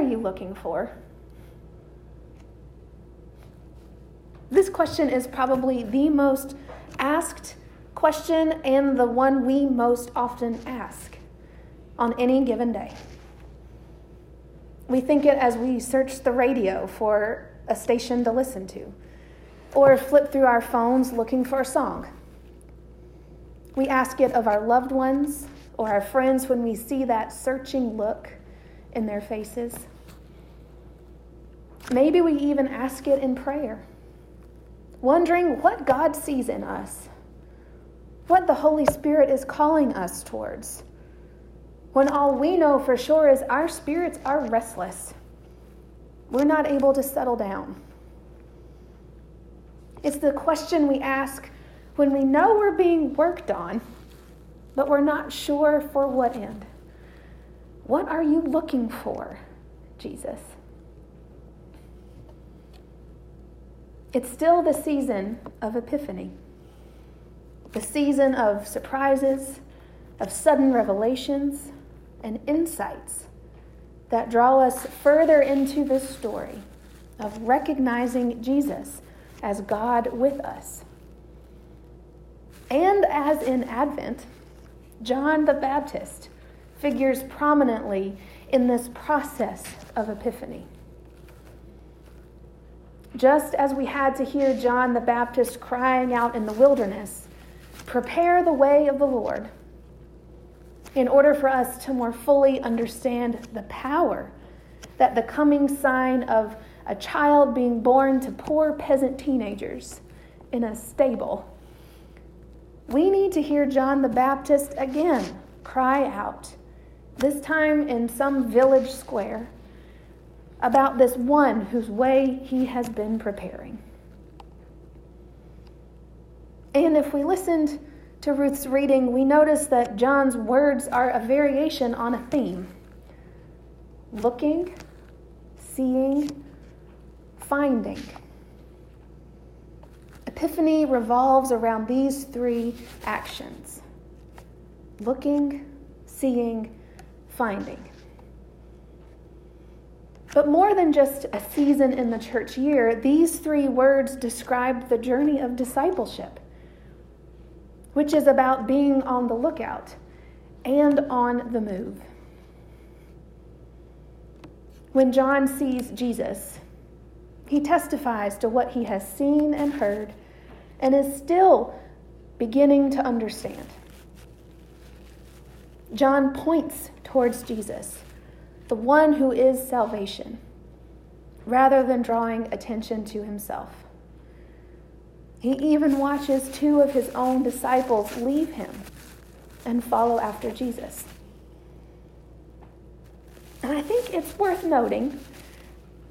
are you looking for? This question is probably the most asked question and the one we most often ask on any given day. We think it as we search the radio for a station to listen to, or flip through our phones looking for a song. We ask it of our loved ones or our friends when we see that searching look in their faces. Maybe we even ask it in prayer, wondering what God sees in us, what the Holy Spirit is calling us towards, when all we know for sure is our spirits are restless. We're not able to settle down. It's the question we ask when we know we're being worked on, but we're not sure for what end. What are you looking for, Jesus? It's still the season of Epiphany, the season of surprises, of sudden revelations, and insights that draw us further into this story of recognizing Jesus as God with us. And as in Advent, John the Baptist figures prominently in this process of epiphany. Just as we had to hear John the Baptist crying out in the wilderness, Prepare the way of the Lord, in order for us to more fully understand the power that the coming sign of a child being born to poor peasant teenagers in a stable. We need to hear John the Baptist again cry out this time in some village square, about this one whose way he has been preparing. And if we listened to Ruth's reading, we notice that John's words are a variation on a theme looking, seeing, finding. Epiphany revolves around these three actions looking, seeing, finding. But more than just a season in the church year, these three words describe the journey of discipleship, which is about being on the lookout and on the move. When John sees Jesus, he testifies to what he has seen and heard and is still beginning to understand. John points towards Jesus, the one who is salvation, rather than drawing attention to himself. He even watches two of his own disciples leave him and follow after Jesus. And I think it's worth noting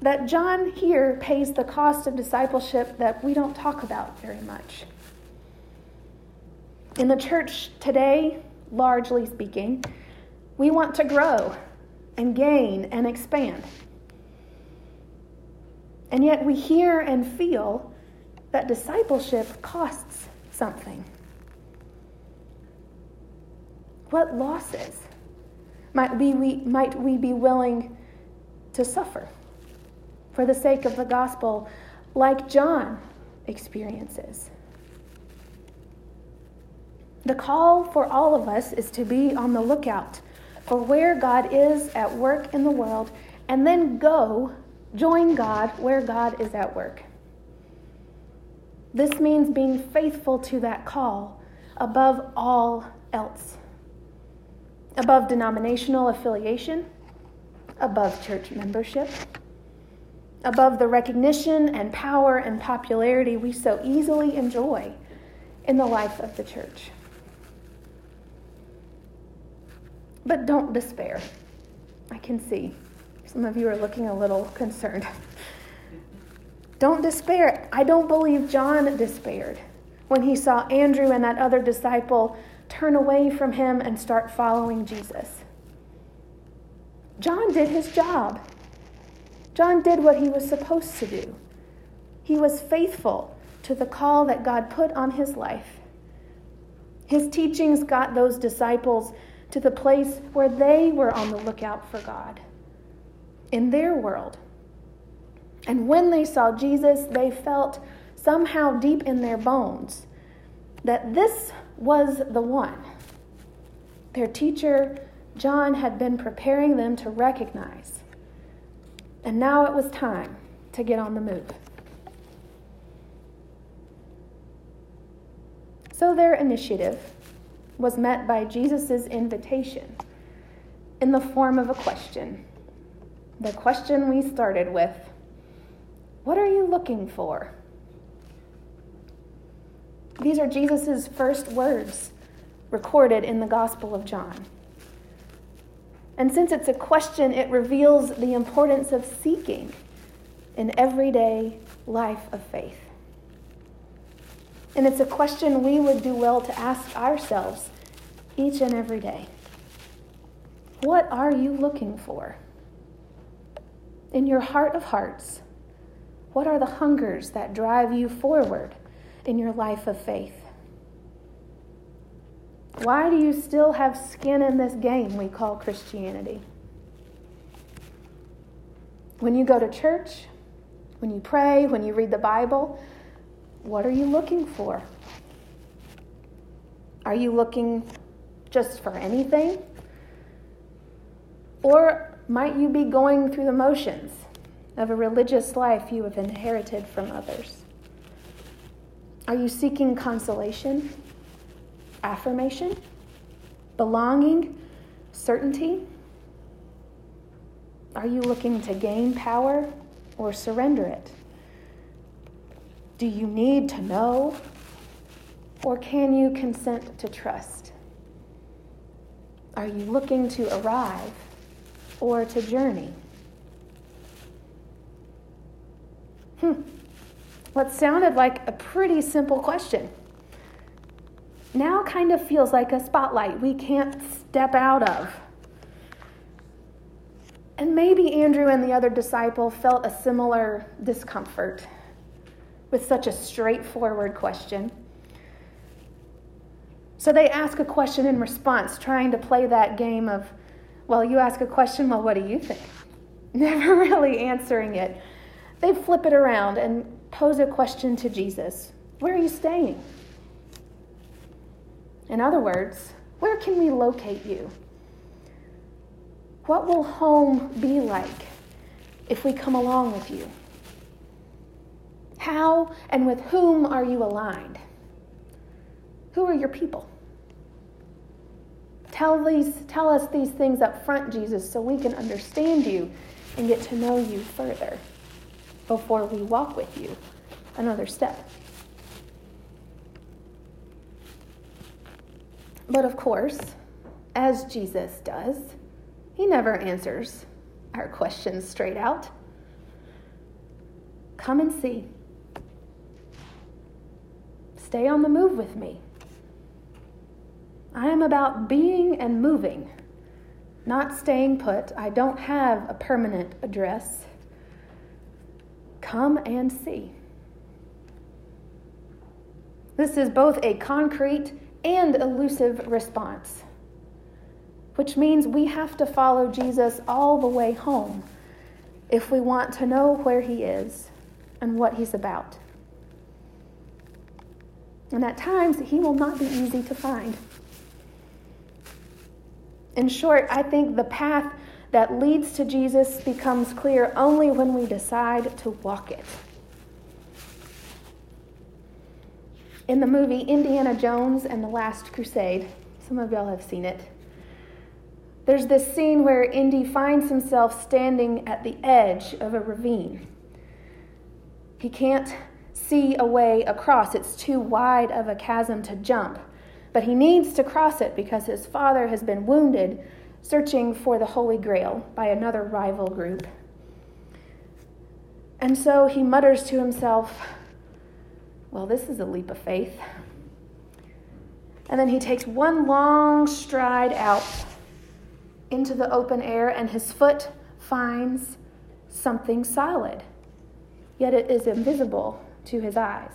that John here pays the cost of discipleship that we don't talk about very much. In the church today, largely speaking, we want to grow and gain and expand. And yet we hear and feel that discipleship costs something. What losses might we, might we be willing to suffer for the sake of the gospel, like John experiences? The call for all of us is to be on the lookout for where God is at work in the world and then go join God where God is at work. This means being faithful to that call above all else, above denominational affiliation, above church membership, above the recognition and power and popularity we so easily enjoy in the life of the church. But don't despair. I can see some of you are looking a little concerned. Don't despair. I don't believe John despaired when he saw Andrew and that other disciple turn away from him and start following Jesus. John did his job. John did what he was supposed to do. He was faithful to the call that God put on his life. His teachings got those disciples to the place where they were on the lookout for God. in their world. And when they saw Jesus, they felt somehow deep in their bones that this was the one. Their teacher, John, had been preparing them to recognize. And now it was time to get on the move. So their initiative was met by Jesus' invitation in the form of a question. The question we started with What are you looking for? These are Jesus' first words recorded in the Gospel of John. And since it's a question, it reveals the importance of seeking in everyday life of faith. And it's a question we would do well to ask ourselves each and every day. What are you looking for? In your heart of hearts, what are the hungers that drive you forward in your life of faith? Why do you still have skin in this game we call Christianity? When you go to church, when you pray, when you read the Bible, what are you looking for? Are you looking just for anything? Or might you be going through the motions of a religious life you have inherited from others? Are you seeking consolation? affirmation, belonging, certainty? Are you looking to gain power or surrender it? Do you need to know or can you consent to trust? Are you looking to arrive or to journey? Hmm. What sounded like a pretty simple question now kind of feels like a spotlight we can't step out of. And maybe Andrew and the other disciple felt a similar discomfort with such a straightforward question. So they ask a question in response, trying to play that game of, well, you ask a question, well, what do you think? Never really answering it. They flip it around and pose a question to Jesus Where are you staying? In other words, where can we locate you? What will home be like if we come along with you? How and with whom are you aligned? Who are your people? Tell, these, tell us these things up front, Jesus, so we can understand you and get to know you further before we walk with you another step. But of course, as Jesus does, he never answers our questions straight out. Come and see. Stay on the move with me. I am about being and moving, not staying put. I don't have a permanent address. Come and see. This is both a concrete and elusive response, which means we have to follow Jesus all the way home if we want to know where he is and what he's about. And at times, he will not be easy to find. In short, I think the path that leads to Jesus becomes clear only when we decide to walk it. in the movie Indiana Jones and the Last Crusade. Some of y'all have seen it. There's this scene where Indy finds himself standing at the edge of a ravine. He can't see a way across, it's too wide of a chasm to jump. But he needs to cross it because his father has been wounded searching for the Holy Grail by another rival group. And so he mutters to himself, well, this is a leap of faith. And then he takes one long stride out into the open air, and his foot finds something solid, yet it is invisible to his eyes.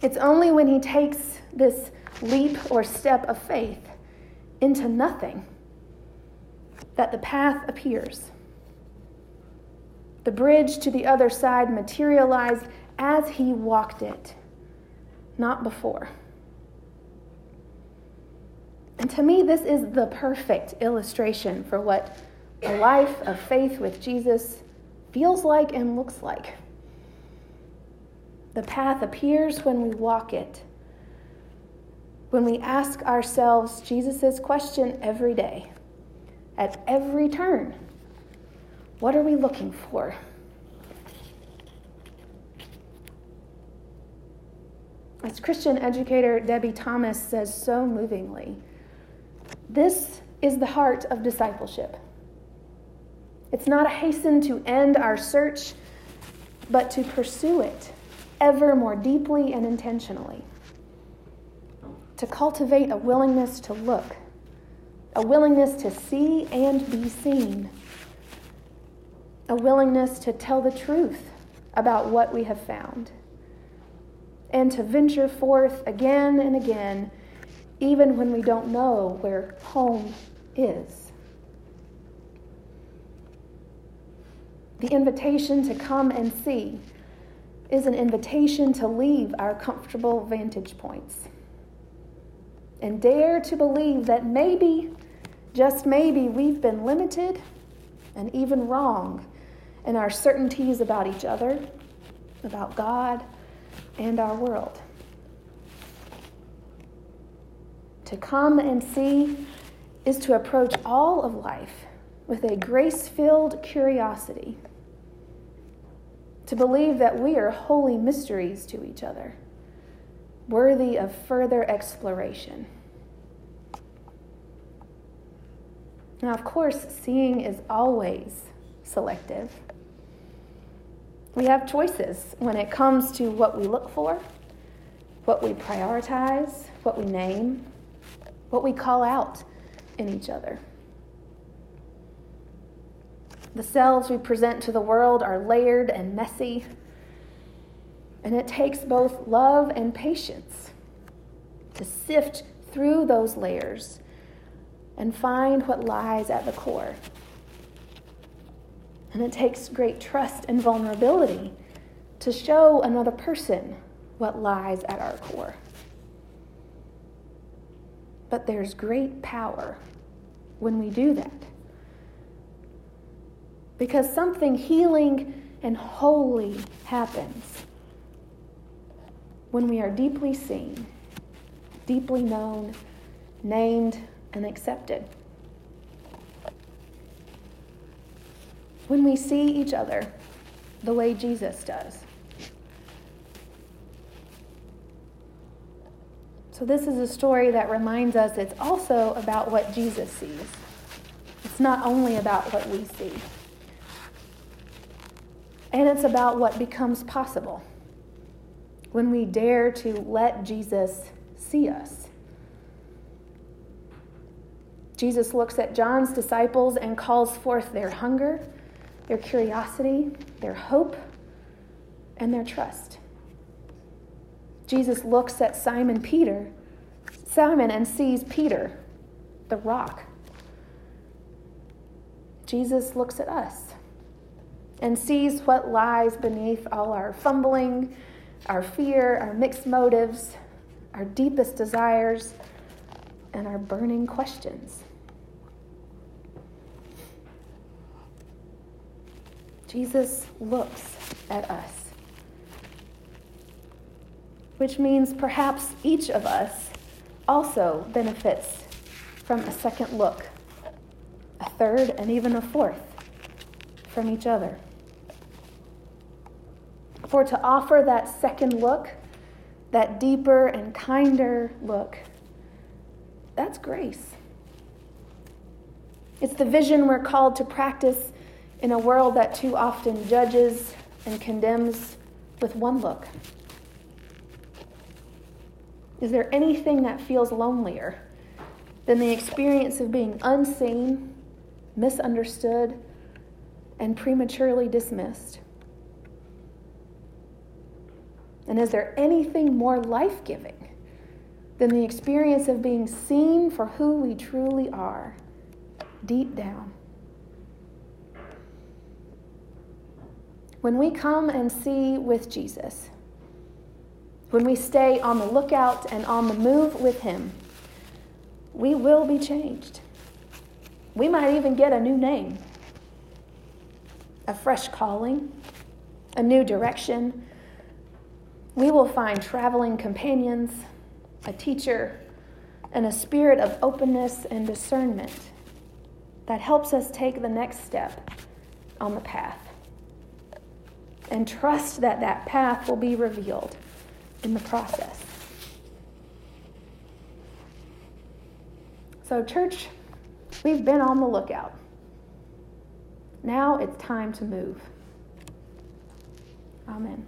It's only when he takes this leap or step of faith into nothing that the path appears. The bridge to the other side materialized as he walked it, not before. And to me, this is the perfect illustration for what a life of faith with Jesus feels like and looks like. The path appears when we walk it. When we ask ourselves Jesus' question every day, at every turn what are we looking for? As Christian educator Debie Thomas says so movingly, this is the heart of discipleship. It's not a hasten to end our search, but to pursue it ever more deeply and intentionally. To cultivate a willingness to look, a willingness to see and be seen, a willingness to tell the truth about what we have found, and to venture forth again and again, even when we don't know where home is. The invitation to come and see is an invitation to leave our comfortable vantage points and dare to believe that maybe, just maybe, we've been limited and even wrong in our certainties about each other, about God, and our world. To come and see is to approach all of life with a grace filled curiosity to believe that we are holy mysteries to each other, worthy of further exploration. Now, of course, seeing is always selective. We have choices when it comes to what we look for, what we prioritize, what we name, what we call out in each other. The selves we present to the world are layered and messy, and it takes both love and patience to sift through those layers and find what lies at the core. And it takes great trust and vulnerability to show another person what lies at our core. But there's great power when we do that. Because something healing and holy happens when we are deeply seen, deeply known, named, and accepted. When we see each other the way Jesus does. So, this is a story that reminds us it's also about what Jesus sees. It's not only about what we see. And it's about what becomes possible when we dare to let Jesus see us. Jesus looks at John's disciples and calls forth their hunger, their curiosity, their hope, and their trust. Jesus looks at Simon Peter, Simon and sees Peter, the rock. Jesus looks at us and sees what lies beneath all our fumbling, our fear, our mixed motives, our deepest desires, and our burning questions. Jesus looks at us, which means perhaps each of us also benefits from a second look, a third, and even a fourth from each other. For to offer that second look, that deeper and kinder look, that's grace. It's the vision we're called to practice in a world that too often judges and condemns with one look. Is there anything that feels lonelier than the experience of being unseen, misunderstood, and prematurely dismissed? And is there anything more life giving than the experience of being seen for who we truly are, deep down? When we come and see with Jesus, when we stay on the lookout and on the move with Him, we will be changed. We might even get a new name, a fresh calling, a new direction we will find traveling companions, a teacher, and a spirit of openness and discernment that helps us take the next step on the path and trust that that path will be revealed in the process. So, church, we've been on the lookout. Now it's time to move. Amen.